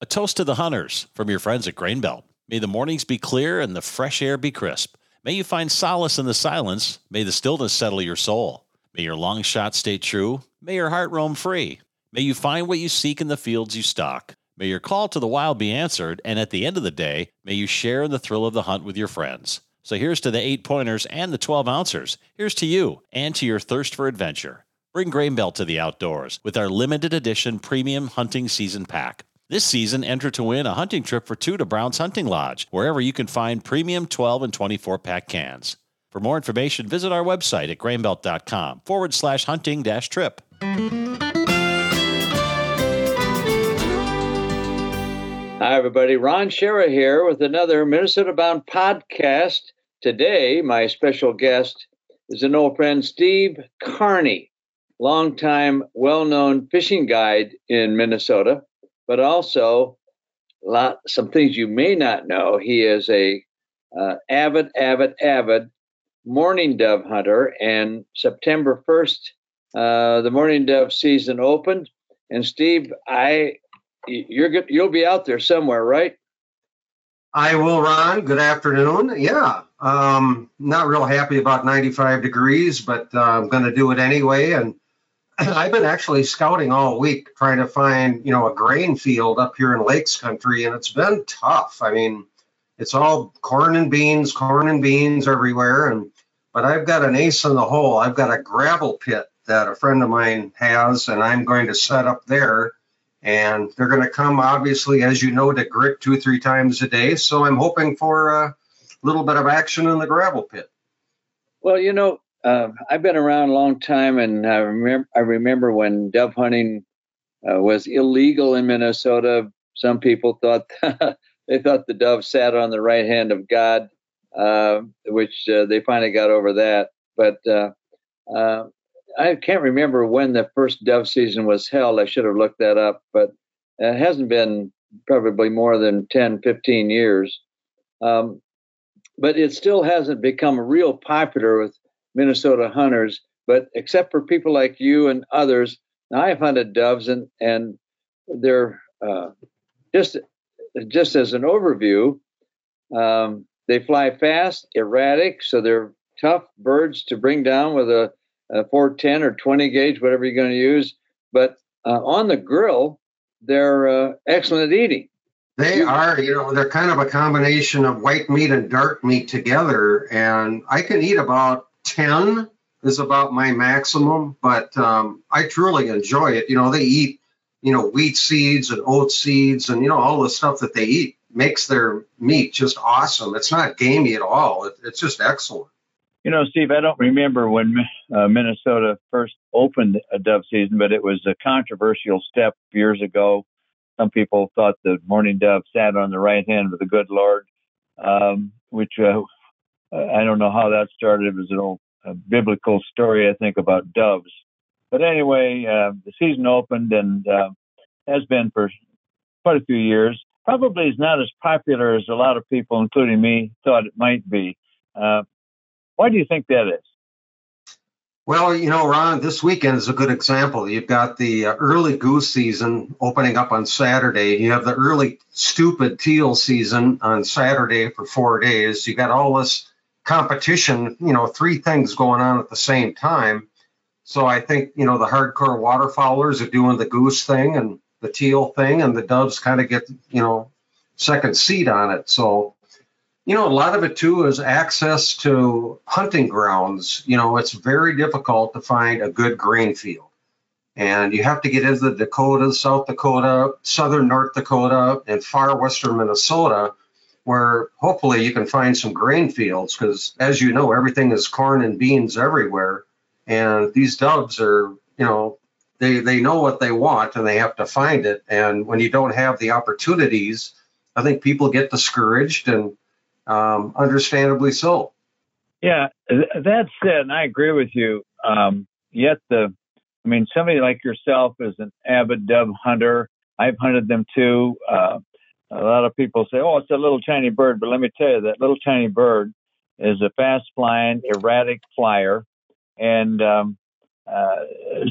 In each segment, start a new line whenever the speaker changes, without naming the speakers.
A toast to the hunters from your friends at Grain Belt. May the mornings be clear and the fresh air be crisp. May you find solace in the silence. May the stillness settle your soul. May your long shot stay true. May your heart roam free. May you find what you seek in the fields you stalk. May your call to the wild be answered, and at the end of the day, may you share in the thrill of the hunt with your friends. So here's to the eight pointers and the 12 ouncers. Here's to you and to your thirst for adventure. Bring Grain Belt to the outdoors with our limited edition premium hunting season pack. This season, enter to win a hunting trip for two to Brown's Hunting Lodge, wherever you can find premium 12 and 24 pack cans. For more information, visit our website at grainbelt.com forward slash hunting dash trip.
Hi, everybody. Ron Schara here with another Minnesota Bound podcast. Today, my special guest is an old friend, Steve Carney, longtime well known fishing guide in Minnesota but also lot some things you may not know. He is a uh, avid, avid, avid mourning dove hunter, and September first, uh, the mourning dove season opened. And Steve, I you're. You'll be out there somewhere, right?
I will, Ron. Good afternoon. Yeah, um, not real happy about 95 degrees, but uh, I'm going to do it anyway. And I've been actually scouting all week trying to find, you know, a grain field up here in Lakes Country, and it's been tough. I mean, it's all corn and beans, corn and beans everywhere. And but I've got an ace in the hole. I've got a gravel pit that a friend of mine has, and I'm going to set up there. And they're going to come, obviously, as you know, to grit two, three times a day. So I'm hoping for a little bit of action in the gravel pit.
Well, you know, uh, I've been around a long time, and I remember I remember when dove hunting uh, was illegal in Minnesota. Some people thought they thought the dove sat on the right hand of God, uh, which uh, they finally got over that. But uh, uh, I can't remember when the first dove season was held. I should have looked that up, but it hasn't been probably more than 10, 15 years. Um, but it still hasn't become real popular with Minnesota hunters. But except for people like you and others, I've hunted doves, and and they're uh, just just as an overview, um, they fly fast, erratic, so they're tough birds to bring down with a, a 410 or 20 gauge, whatever you're going to use. But uh, on the grill, they're uh, excellent at eating.
They are, you know, they're kind of a combination of white meat and dark meat together. And I can eat about 10 is about my maximum, but um, I truly enjoy it. You know, they eat, you know, wheat seeds and oat seeds and, you know, all the stuff that they eat makes their meat just awesome. It's not gamey at all, it, it's just excellent.
You know, Steve, I don't remember when uh, Minnesota first opened a dove season, but it was a controversial step years ago. Some people thought the mourning dove sat on the right hand of the good Lord, um, which uh, I don't know how that started. It was an old biblical story, I think, about doves. But anyway, uh, the season opened and uh, has been for quite a few years. Probably is not as popular as a lot of people, including me, thought it might be. Uh, why do you think that is?
Well, you know, Ron, this weekend is a good example. You've got the uh, early goose season opening up on Saturday. You have the early stupid teal season on Saturday for four days. You got all this competition, you know, three things going on at the same time. So I think, you know, the hardcore waterfowlers are doing the goose thing and the teal thing, and the doves kind of get, you know, second seat on it. So, you know, a lot of it too is access to hunting grounds. You know, it's very difficult to find a good grain field. And you have to get into the South Dakota, southern North Dakota, and far western Minnesota where hopefully you can find some grain fields because as you know everything is corn and beans everywhere. And these doves are you know they they know what they want and they have to find it. And when you don't have the opportunities i think people get discouraged and um, understandably so.
Yeah that said and i agree with you um, yet the i mean somebody like yourself is an avid dove hunter. I've hunted them too uh, a lot of people say, "Oh, it's a little tiny bird," but let me tell you, that little tiny bird is a fast flying, erratic flyer, and um, uh,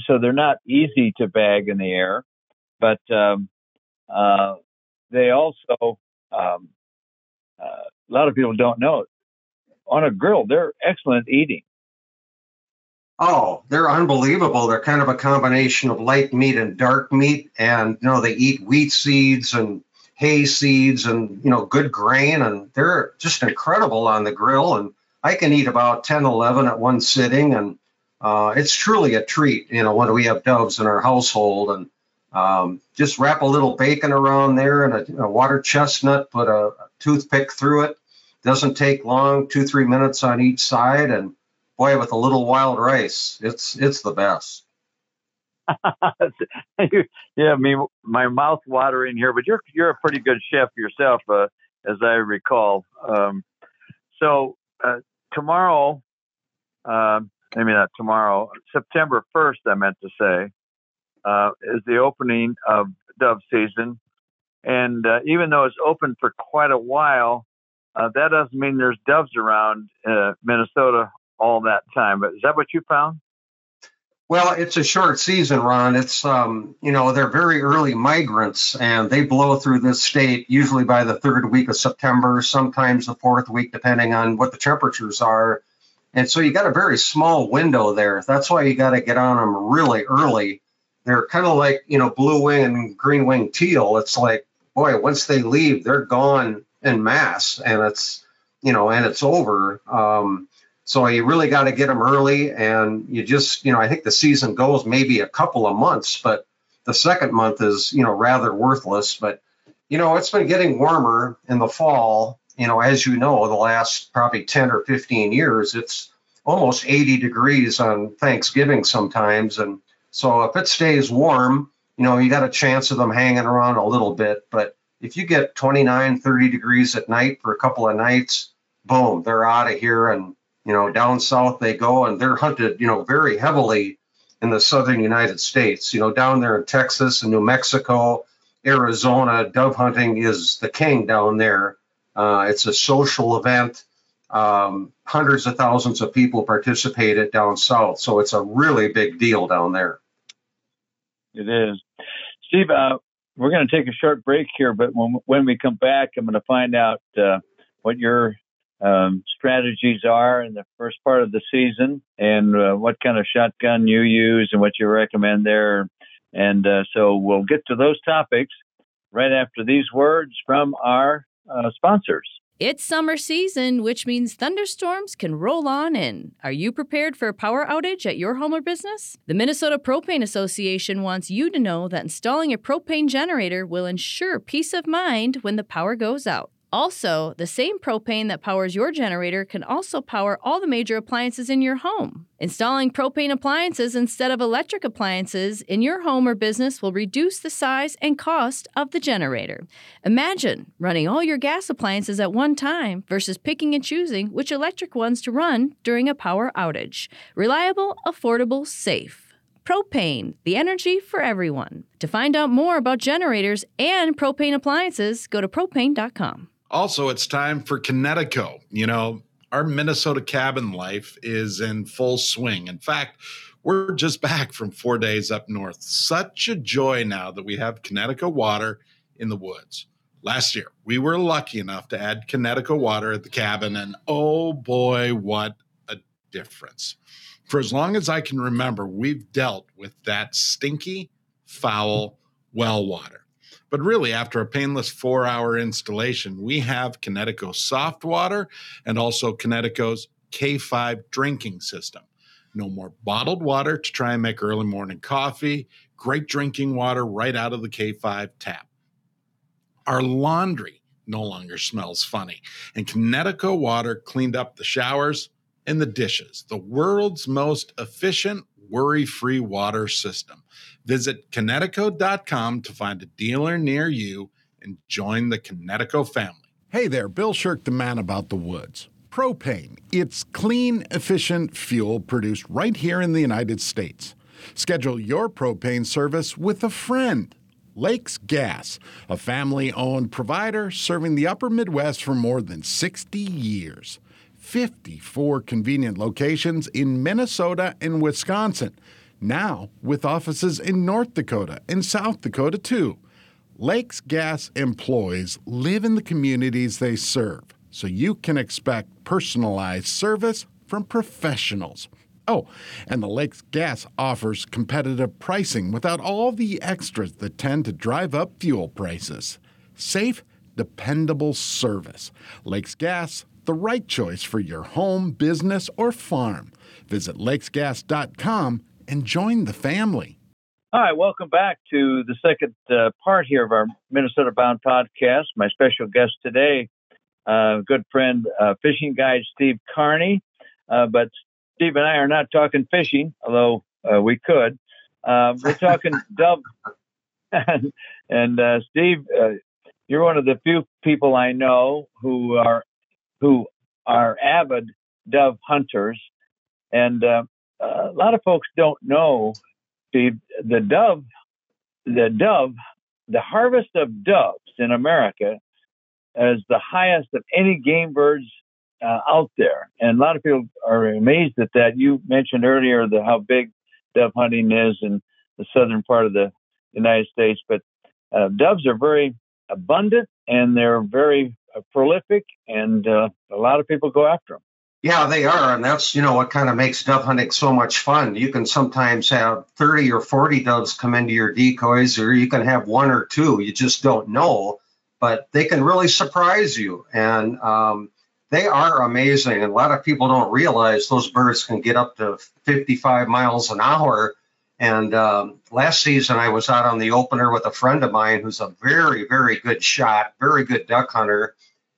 so they're not easy to bag in the air. But um, uh, they also, um, uh, a lot of people don't know, on a grill, they're excellent eating.
Oh, they're unbelievable. They're kind of a combination of light meat and dark meat. And, you know, they eat wheat seeds and hay seeds and, you know, good grain. And they're just incredible on the grill. And I can eat about 10, 11 at one sitting. And uh, it's truly a treat, you know, when we have doves in our household. And um, just wrap a little bacon around there and a, a water chestnut, put a, a toothpick through it. Doesn't take long, two, three minutes on each side. And, boy, with a little wild rice, it's it's the best.
yeah, me, my mouth watering here, but you're you're a pretty good chef yourself, uh, as I recall. Um, so uh, tomorrow, uh, maybe not tomorrow, September first, I meant to say, uh, is the opening of dove season, and uh, even though it's open for quite a while. Uh, that doesn't mean there's doves around Minnesota all that time. But is that what you found?
Well, it's a short season, Ron. It's um, you know, they're very early migrants and they blow through this state usually by the third week of September, sometimes the fourth week, depending on what the temperatures are. And so you got a very small window there. That's why you got to get on them really early. They're kind of like, you know, blue wing and green wing teal. It's like, boy, once they leave, they're gone in mass and it's, you know, and it's over. Um, so you really got to get them early, and you just, you know, I think the season goes maybe a couple of months, but the second month is, you know, rather worthless. But you know, it's been getting warmer in the fall. You know, as you know, the last probably 10 or 15 years, it's almost 80 degrees on Thanksgiving sometimes. And so if it stays warm, you know, you got a chance of them hanging around a little bit. But if you get 29, 30 degrees at night for a couple of nights, boom, they're out of here. And you know, down south they go and they're hunted, you know, very heavily in the southern United States. You know, down there in Texas and New Mexico, Arizona, dove hunting is the king down there. Uh, it's a social event. Um, hundreds of thousands of people participate it down south, so it's a really big deal down there.
It is, Steve. Uh, we're going to take a short break here, but when when we come back, I'm going to find out uh, what your um, strategies are in the first part of the season and uh, what kind of shotgun you use and what you recommend there. And uh, so we'll get to those topics right after these words from our uh, sponsors.
It's summer season, which means thunderstorms can roll on in. Are you prepared for a power outage at your home or business? The Minnesota Propane Association wants you to know that installing a propane generator will ensure peace of mind when the power goes out. Also, the same propane that powers your generator can also power all the major appliances in your home. Installing propane appliances instead of electric appliances in your home or business will reduce the size and cost of the generator. Imagine running all your gas appliances at one time versus picking and choosing which electric ones to run during a power outage. Reliable, affordable, safe. Propane, the energy for everyone. To find out more about generators and propane appliances, go to propane.com.
Also, it's time for Kinetico. You know, our Minnesota cabin life is in full swing. In fact, we're just back from four days up north. Such a joy now that we have Kinetico water in the woods. Last year, we were lucky enough to add Kinetico water at the cabin, and oh boy, what a difference. For as long as I can remember, we've dealt with that stinky, foul well water. But really, after a painless four hour installation, we have Kinetico soft water and also Kinetico's K5 drinking system. No more bottled water to try and make early morning coffee. Great drinking water right out of the K5 tap. Our laundry no longer smells funny, and Kinetico water cleaned up the showers and the dishes. The world's most efficient worry free water system. Visit Kinetico.com to find a dealer near you and join the Kinetico family.
Hey there, Bill Shirk, the man about the woods. Propane. It's clean, efficient fuel produced right here in the United States. Schedule your propane service with a friend. Lakes Gas, a family owned provider serving the upper Midwest for more than 60 years. 54 convenient locations in Minnesota and Wisconsin, now with offices in North Dakota and South Dakota too. Lakes Gas employees live in the communities they serve, so you can expect personalized service from professionals. Oh, and the Lakes Gas offers competitive pricing without all the extras that tend to drive up fuel prices. Safe, dependable service. Lakes Gas, the right choice for your home, business, or farm. Visit lakesgas.com and join the family.
Hi, welcome back to the second uh, part here of our Minnesota Bound podcast. My special guest today, uh, good friend, uh, fishing guide Steve Carney. Uh, but Steve and I are not talking fishing, although uh, we could. Uh, we're talking dove. and, and Steve, you're one of the few people I know who are who are avid dove hunters, and uh, a lot of folks don't know the the dove, the dove, the harvest of doves in America is the highest of any game birds uh, out there, and a lot of people are amazed at that. You mentioned earlier the how big dove hunting is in the southern part of the United States, but uh, doves are very abundant and they're very prolific, and uh, a lot of people go after them.
Yeah, they are, and that's you know what kind of makes dove hunting so much fun. You can sometimes have thirty or forty doves come into your decoys, or you can have one or two. You just don't know, but they can really surprise you, and um, they are amazing. And a lot of people don't realize those birds can get up to fifty-five miles an hour and um, last season, I was out on the opener with a friend of mine who's a very, very good shot, very good duck hunter.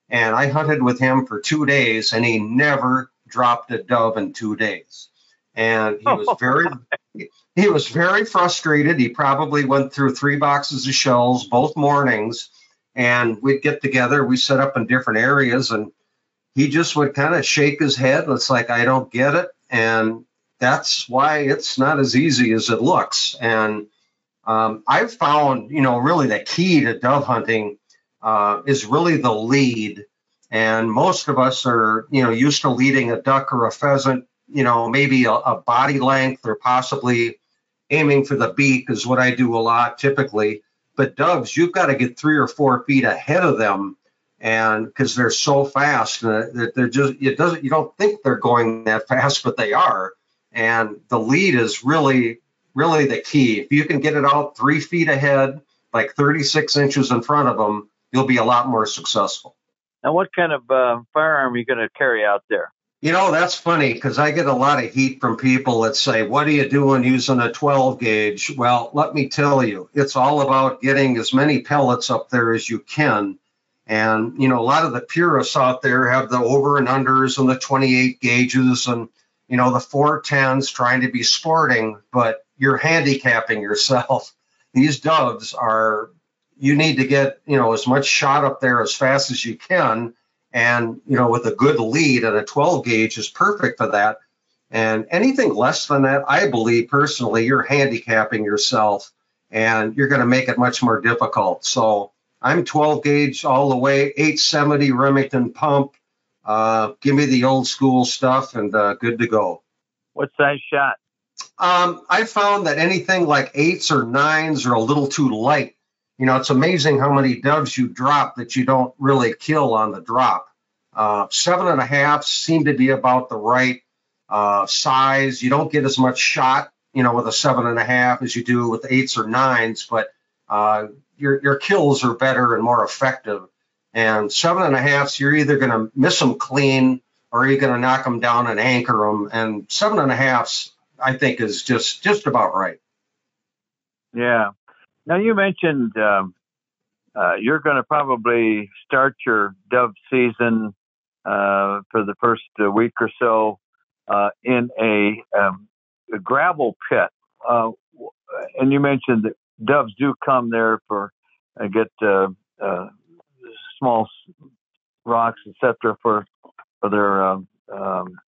And I hunted with him for two days, and he never dropped a dove in two days. And he was very, he was very frustrated. He probably went through three boxes of shells both mornings, and we'd get together. We set up in different areas, and he just would kind of shake his head. It's like I don't get it. And that's why it's not as easy as it looks. And um, I've found, you know, really the key to dove hunting uh, is really the lead. And most of us are, you know, used to leading a duck or a pheasant, you know, maybe a, a body length or possibly aiming for the beak is what I do a lot typically. But doves, you've got to get three or four feet ahead of them and because they're so fast that they're just it doesn't you don't think they're going that fast but they are and the lead is really, really the key. If you can get it out three feet ahead, like 36 inches in front of them, you'll be a lot more successful.
Now, what kind of uh, firearm are you going to carry out there?
You know, that's funny because I get a lot of heat from people that say, What are you doing using a 12 gauge? Well, let me tell you, it's all about getting as many pellets up there as you can. And, you know, a lot of the purists out there have the over and unders and the 28 gauges. And you know, the 410s trying to be sporting, but you're handicapping yourself. These doves are, you need to get, you know, as much shot up there as fast as you can. And, you know, with a good lead and a 12 gauge is perfect for that. And anything less than that, I believe personally, you're handicapping yourself and you're going to make it much more difficult. So I'm 12 gauge all the way, 870 Remington pump, uh, give me the old school stuff and uh, good to go.
What size shot?
Um, I found that anything like eights or nines are a little too light. You know, it's amazing how many doves you drop that you don't really kill on the drop. Uh, seven and a half seem to be about the right uh, size. You don't get as much shot, you know, with a seven and a half as you do with eights or nines, but uh, your your kills are better and more effective. And seven and a halfs, you're either going to miss them clean or you're going to knock them down and anchor them. And seven and a halfs, I think, is just just about right.
Yeah. Now you mentioned um, uh, you're going to probably start your dove season uh, for the first uh, week or so uh, in a, um, a, gravel pit, uh, and you mentioned that doves do come there for uh, get small rocks, etc., for for their um, um,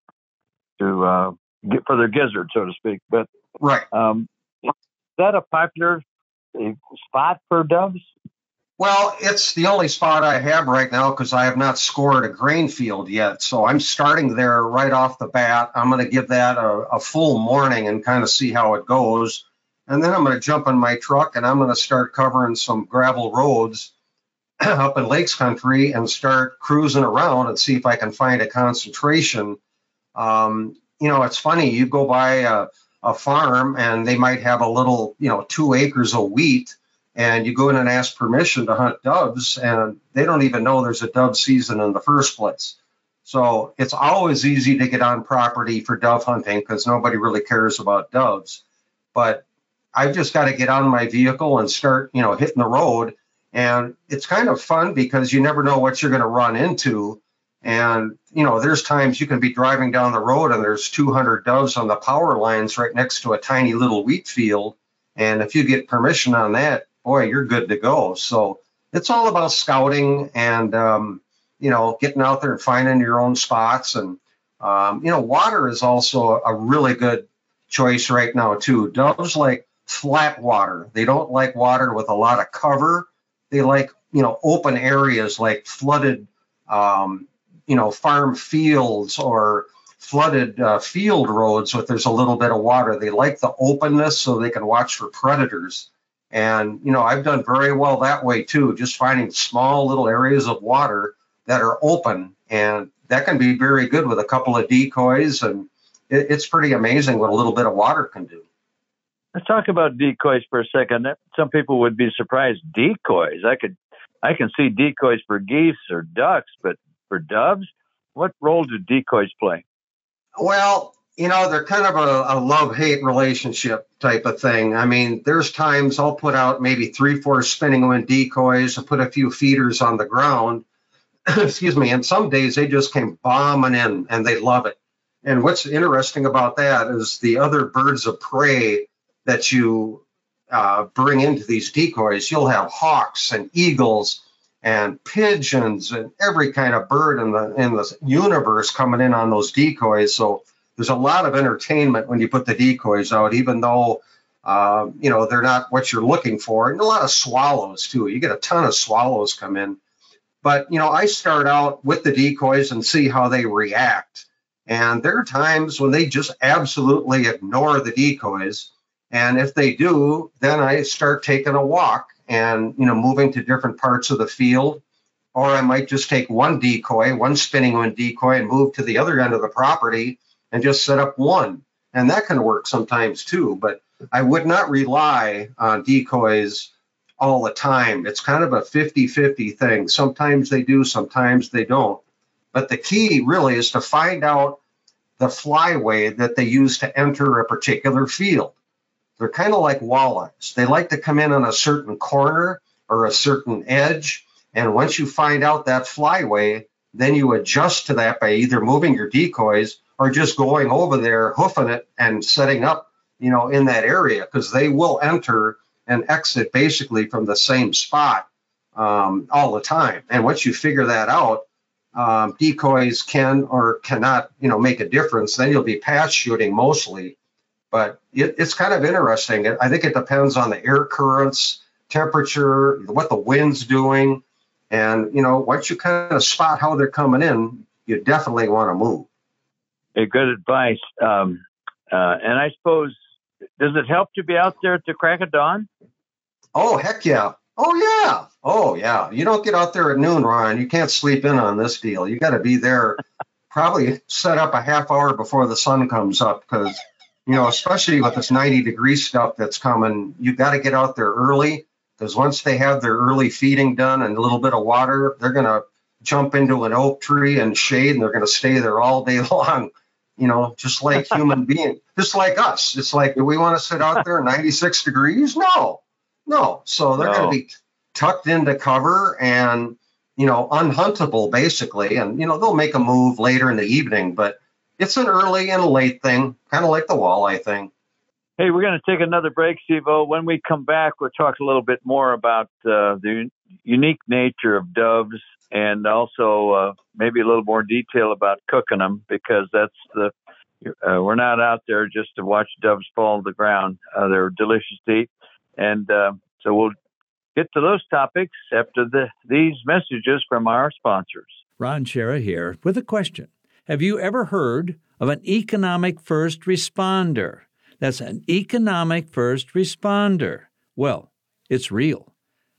to uh, get for their gizzard, so to speak. But
right,
um, is that a popular spot for doves?
Well, it's the only spot I have right now because I have not scored a grain field yet. So I'm starting there right off the bat. I'm going to give that a, a full morning and kind of see how it goes. and then I'm going to jump in my truck and I'm going to start covering some gravel roads up in Lakes Country and start cruising around and see if I can find a concentration. Um, you know, it's funny. You go by a, a farm and they might have a little, you know, two acres of wheat, and you go in and ask permission to hunt doves, and they don't even know there's a dove season in the first place. So it's always easy to get on property for dove hunting because nobody really cares about doves. But I've just got to get on my vehicle and start, you know, hitting the road. And it's kind of fun because you never know what you're going to run into. And, you know, there's times you can be driving down the road and there's 200 doves on the power lines right next to a tiny little wheat field. And if you get permission on that, boy, you're good to go. So it's all about scouting and, um, you know, getting out there and finding your own spots. And, um, you know, water is also a really good choice right now, too. Doves like flat water. They don't like water with a lot of cover. They like, you know, open areas like flooded, um, you know, farm fields or flooded uh, field roads with there's a little bit of water. They like the openness so they can watch for predators. And, you know, I've done very well that way too, just finding small little areas of water that are open. And that can be very good with a couple of decoys. And it, it's pretty amazing what a little bit of water can do.
Let's talk about decoys for a second. Some people would be surprised. Decoys. I could, I can see decoys for geese or ducks, but for doves, what role do decoys play?
Well, you know, they're kind of a, a love hate relationship type of thing. I mean, there's times I'll put out maybe three, four spinning wind decoys and put a few feeders on the ground. Excuse me. And some days they just came bombing in and they love it. And what's interesting about that is the other birds of prey that you uh, bring into these decoys, you'll have hawks and eagles and pigeons and every kind of bird in the in the universe coming in on those decoys. So there's a lot of entertainment when you put the decoys out, even though uh, you know they're not what you're looking for. And a lot of swallows too. You get a ton of swallows come in. But you know, I start out with the decoys and see how they react. And there are times when they just absolutely ignore the decoys and if they do, then I start taking a walk and you know moving to different parts of the field. Or I might just take one decoy, one spinning wind decoy, and move to the other end of the property and just set up one. And that can work sometimes too. But I would not rely on decoys all the time. It's kind of a 50 50 thing. Sometimes they do, sometimes they don't. But the key really is to find out the flyway that they use to enter a particular field. They're kind of like walleyes. They like to come in on a certain corner or a certain edge. And once you find out that flyway, then you adjust to that by either moving your decoys or just going over there, hoofing it, and setting up, you know, in that area because they will enter and exit basically from the same spot um, all the time. And once you figure that out, um, decoys can or cannot, you know, make a difference. Then you'll be pass shooting mostly but it, it's kind of interesting. I think it depends on the air currents, temperature, what the wind's doing. And, you know, once you kind of spot how they're coming in, you definitely want to move.
Hey, good advice. Um, uh, and I suppose, does it help to be out there at the crack of dawn?
Oh, heck yeah. Oh, yeah. Oh, yeah. You don't get out there at noon, Ron. You can't sleep in on this deal. You got to be there, probably set up a half hour before the sun comes up because you know, especially with this 90 degree stuff that's coming, you got to get out there early because once they have their early feeding done and a little bit of water, they're going to jump into an oak tree and shade and they're going to stay there all day long. You know, just like human beings, just like us. It's like, do we want to sit out there 96 degrees? No, no. So they're no. going to be tucked into cover and, you know, unhuntable basically. And, you know, they'll make a move later in the evening, but it's an early and a late thing, kind of like the walleye thing.
Hey, we're going to take another break, Steve O. When we come back, we'll talk a little bit more about uh, the unique nature of doves and also uh, maybe a little more detail about cooking them because that's the uh, we're not out there just to watch doves fall to the ground. Uh, they're delicious to eat, and uh, so we'll get to those topics after the, these messages from our sponsors.
Ron Schara here with a question. Have you ever heard of an economic first responder? That's an economic first responder. Well, it's real.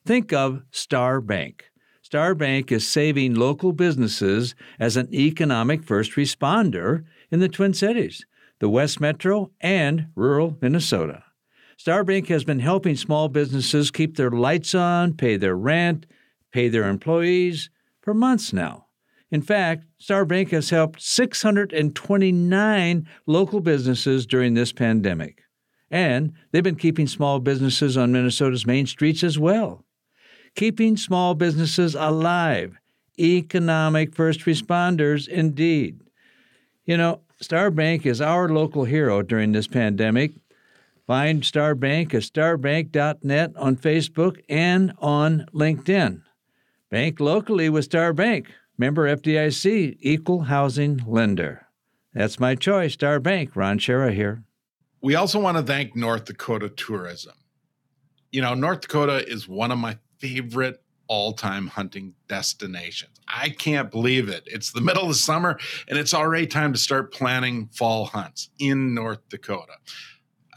Think of Star Bank. Star Bank is saving local businesses as an economic first responder in the Twin Cities, the West Metro, and rural Minnesota. Star Bank has been helping small businesses keep their lights on, pay their rent, pay their employees for months now. In fact, Star Bank has helped 629 local businesses during this pandemic. And they've been keeping small businesses on Minnesota's main streets as well. Keeping small businesses alive. Economic first responders, indeed. You know, Star Bank is our local hero during this pandemic. Find Star Bank at starbank.net on Facebook and on LinkedIn. Bank locally with Star Bank. Member FDIC, equal housing lender. That's my choice, Star Bank. Ron Schara here.
We also want to thank North Dakota Tourism. You know, North Dakota is one of my favorite all time hunting destinations. I can't believe it. It's the middle of the summer and it's already time to start planning fall hunts in North Dakota.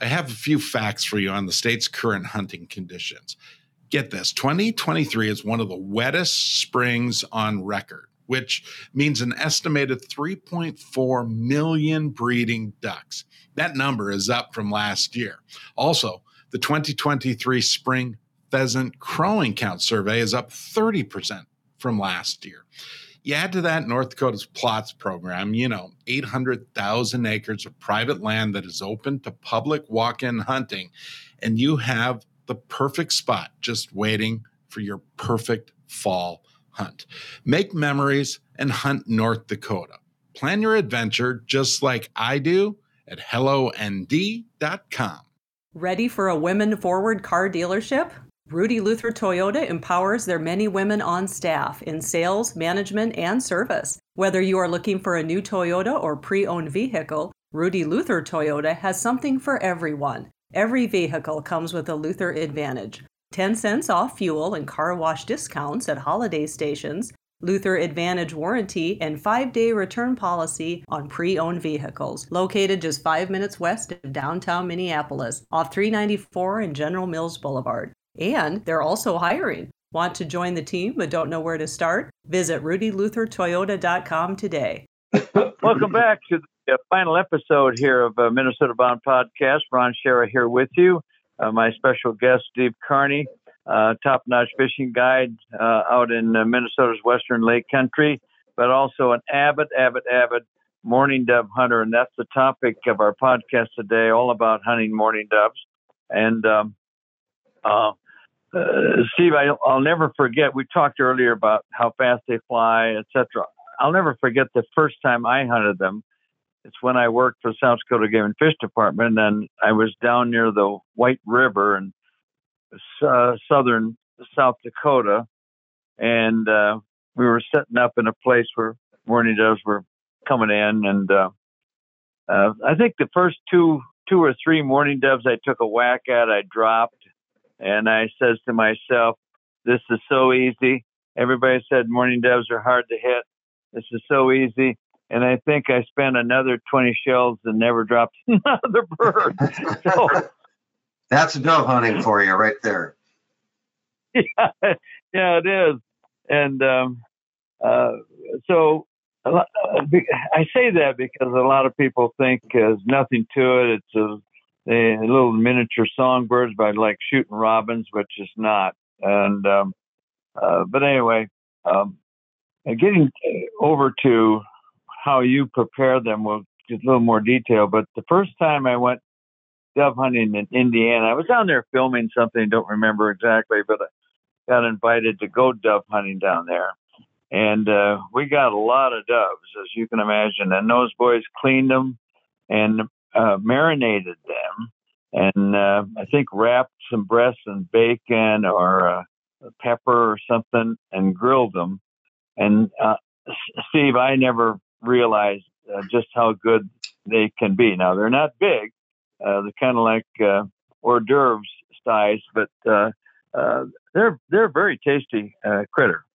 I have a few facts for you on the state's current hunting conditions get this 2023 is one of the wettest springs on record, which means an estimated 3.4 million breeding ducks. That number is up from last year. Also, the 2023 spring pheasant crowing count survey is up 30% from last year. You add to that North Dakota's plots program, you know, 800,000 acres of private land that is open to public walk in hunting, and you have the perfect spot just waiting for your perfect fall hunt. Make memories and hunt North Dakota. Plan your adventure just like I do at hellond.com.
Ready for a women forward car dealership? Rudy Luther Toyota empowers their many women on staff in sales, management, and service. Whether you are looking for a new Toyota or pre owned vehicle, Rudy Luther Toyota has something for everyone. Every vehicle comes with a Luther Advantage 10 cents off fuel and car wash discounts at holiday stations, Luther Advantage warranty, and five day return policy on pre owned vehicles. Located just five minutes west of downtown Minneapolis, off 394 and General Mills Boulevard. And they're also hiring. Want to join the team but don't know where to start? Visit rudyluthertoyota.com today.
Welcome back to the final episode here of uh, Minnesota Bound Podcast. Ron Schara here with you. Uh, my special guest, Steve Carney, uh, top notch fishing guide uh, out in uh, Minnesota's Western Lake Country, but also an avid, avid, avid mourning dove hunter. And that's the topic of our podcast today, all about hunting mourning doves. And um, uh, Steve, I, will never forget, we talked earlier about how fast they fly, etc. I'll never forget the first time I hunted them it's when I worked for South Dakota Game and Fish Department, and I was down near the White River in uh, southern South Dakota, and uh, we were setting up in a place where mourning doves were coming in, and uh, uh, I think the first two two or three mourning doves I took a whack at, I dropped, and I says to myself, "This is so easy." Everybody said mourning doves are hard to hit. This is so easy and I think I spent another 20 shells and never dropped another bird. So,
That's dove hunting for you right there.
Yeah, yeah, it is. And um, uh, so uh, I say that because a lot of people think there's nothing to it. It's a, a little miniature songbirds by like shooting robins, which is not. And um, uh, but anyway, um, getting over to how you prepare them. We'll get a little more detail. But the first time I went dove hunting in Indiana, I was down there filming something. Don't remember exactly, but I got invited to go dove hunting down there. And uh, we got a lot of doves, as you can imagine. And those boys cleaned them and uh, marinated them, and uh, I think wrapped some breasts in bacon or uh, pepper or something, and grilled them. And uh, Steve, I never realize uh, just how good they can be. Now they're not big; uh, they're kind of like uh, hors d'oeuvres size, but uh, uh, they're they're very tasty uh, critter.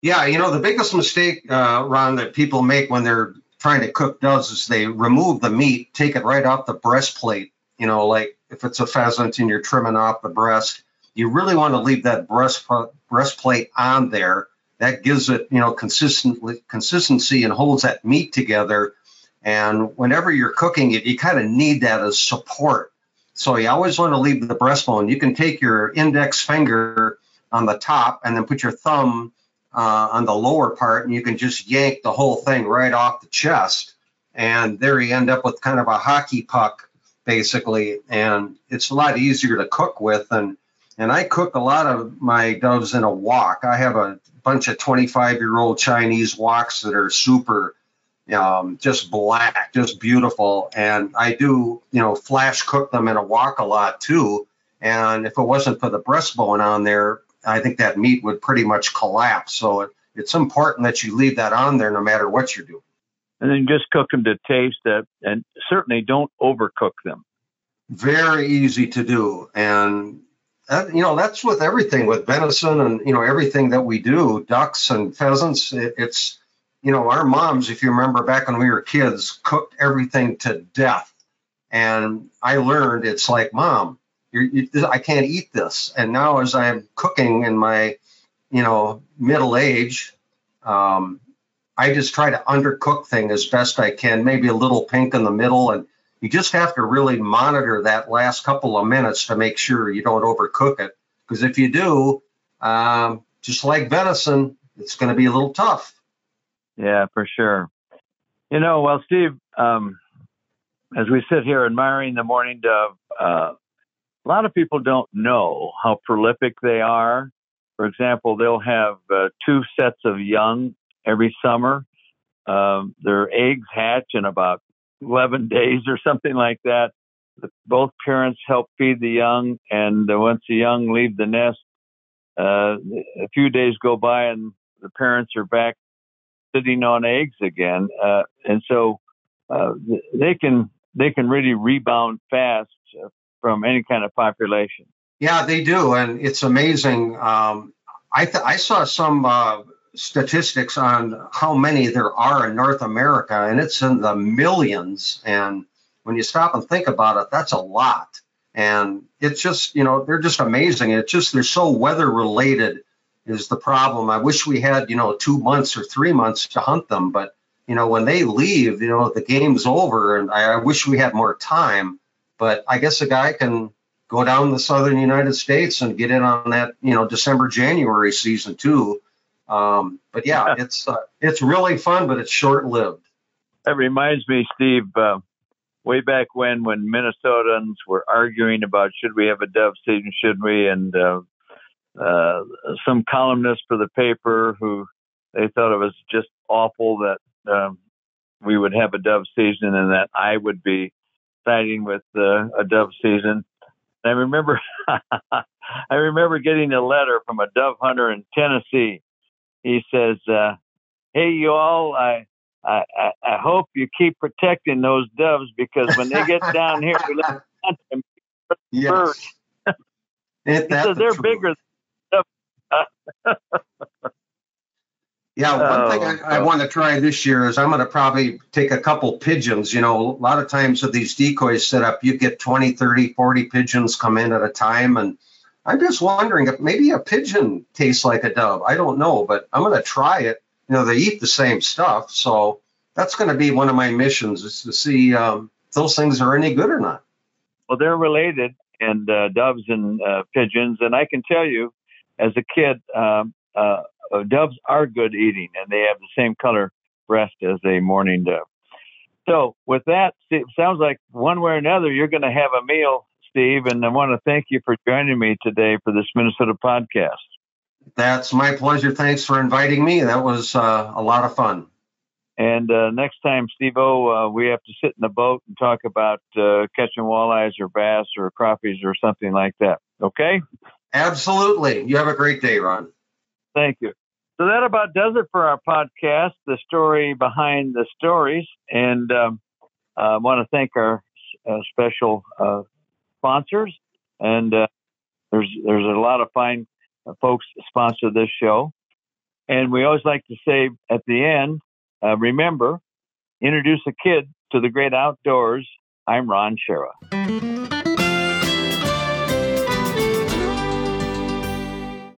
Yeah, you know the biggest mistake, Ron, that people make when they're trying to cook does is they remove the meat, take it right off the breastplate, You know, like if it's a pheasant and you're trimming off the breast, you really want to leave that breast breastplate on there. That gives it, you know, consistency and holds that meat together. And whenever you're cooking it, you kind of need that as support. So you always want to leave the breastbone. You can take your index finger on the top and then put your thumb uh, on the lower part, and you can just yank the whole thing right off the chest. And there you end up with kind of a hockey puck, basically. And it's a lot easier to cook with. And and I cook a lot of my doves in a wok. I have a bunch of 25 year old Chinese woks that are super, um, just black, just beautiful. And I do, you know, flash cook them in a wok a lot too. And if it wasn't for the breastbone on there, I think that meat would pretty much collapse. So it, it's important that you leave that on there no matter what you're doing.
And then just cook them to taste it, and certainly don't overcook them.
Very easy to do, and that, you know that's with everything with venison and you know everything that we do, ducks and pheasants. It, it's you know our moms, if you remember back when we were kids, cooked everything to death, and I learned it's like mom, you, I can't eat this. And now, as I'm cooking in my, you know, middle age, um, I just try to undercook thing as best I can. Maybe a little pink in the middle, and you just have to really monitor that last couple of minutes to make sure you don't overcook it. Because if you do, um, just like venison, it's going to be a little tough.
Yeah, for sure. You know, well, Steve, um, as we sit here admiring the mourning dove, uh, a lot of people don't know how prolific they are. For example, they'll have uh, two sets of young every summer. Um, their eggs hatch in about 11 days or something like that. Both parents help feed the young, and uh, once the young leave the nest, uh, a few days go by and the parents are back sitting on eggs again, uh, and so uh, they can they can really rebound fast from any kind of population.
Yeah, they do, and it's amazing. Um, I th- I saw some uh, statistics on how many there are in North America, and it's in the millions. And when you stop and think about it, that's a lot. And it's just, you know, they're just amazing. It's just they're so weather related is the problem. I wish we had, you know, two months or three months to hunt them, but you know, when they leave, you know, the game's over, and I, I wish we had more time. But I guess a guy can go down the southern United States and get in on that, you know, December January season too. Um, but yeah, it's uh, it's really fun, but it's short lived.
That reminds me, Steve. Uh, way back when, when Minnesotans were arguing about should we have a dove season, should we, and uh, uh, some columnist for the paper who they thought it was just awful that um, we would have a dove season and that I would be siding with uh, a dove season. And I remember, I remember getting a letter from a dove hunter in Tennessee. He says, uh, "Hey, you all, I, I, I hope you keep protecting those doves because when they get down here, we let them yes. birds." he says the they're bigger.
Yeah, one thing I, I, oh, want to try this year is I'm going to probably take a couple pigeons. You know, a lot of times with these decoys set up, you get 20, 30, 40 pigeons come in at a time. And I'm just wondering if maybe a pigeon tastes like a dove. I don't know, but I'm going to try it. You know, they eat the same stuff. So that's going to be one of my missions is to see um, if those things are any good or not.
Well, they're related, and uh, doves and uh, pigeons. And I can tell you, as a kid, um, uh, doves are good eating, and they have the same color breast as a mourning dove. So, with that, it sounds like one way or another, you're going to have a meal, Steve. And I want to thank you for joining me today for this Minnesota podcast.
That's my pleasure. Thanks for inviting me. That was uh, a lot of fun.
And uh, next time, Steve O, uh, we have to sit in the boat and talk about uh, catching walleyes or bass or crappies or something like that. Okay?
Absolutely. You have a great day, Ron.
Thank you. So that about does it for our podcast, the story behind the stories. And um, I want to thank our uh, special uh, sponsors. And uh, there's there's a lot of fine uh, folks sponsor this show. And we always like to say at the end, uh, remember, introduce a kid to the great outdoors. I'm Ron Schara.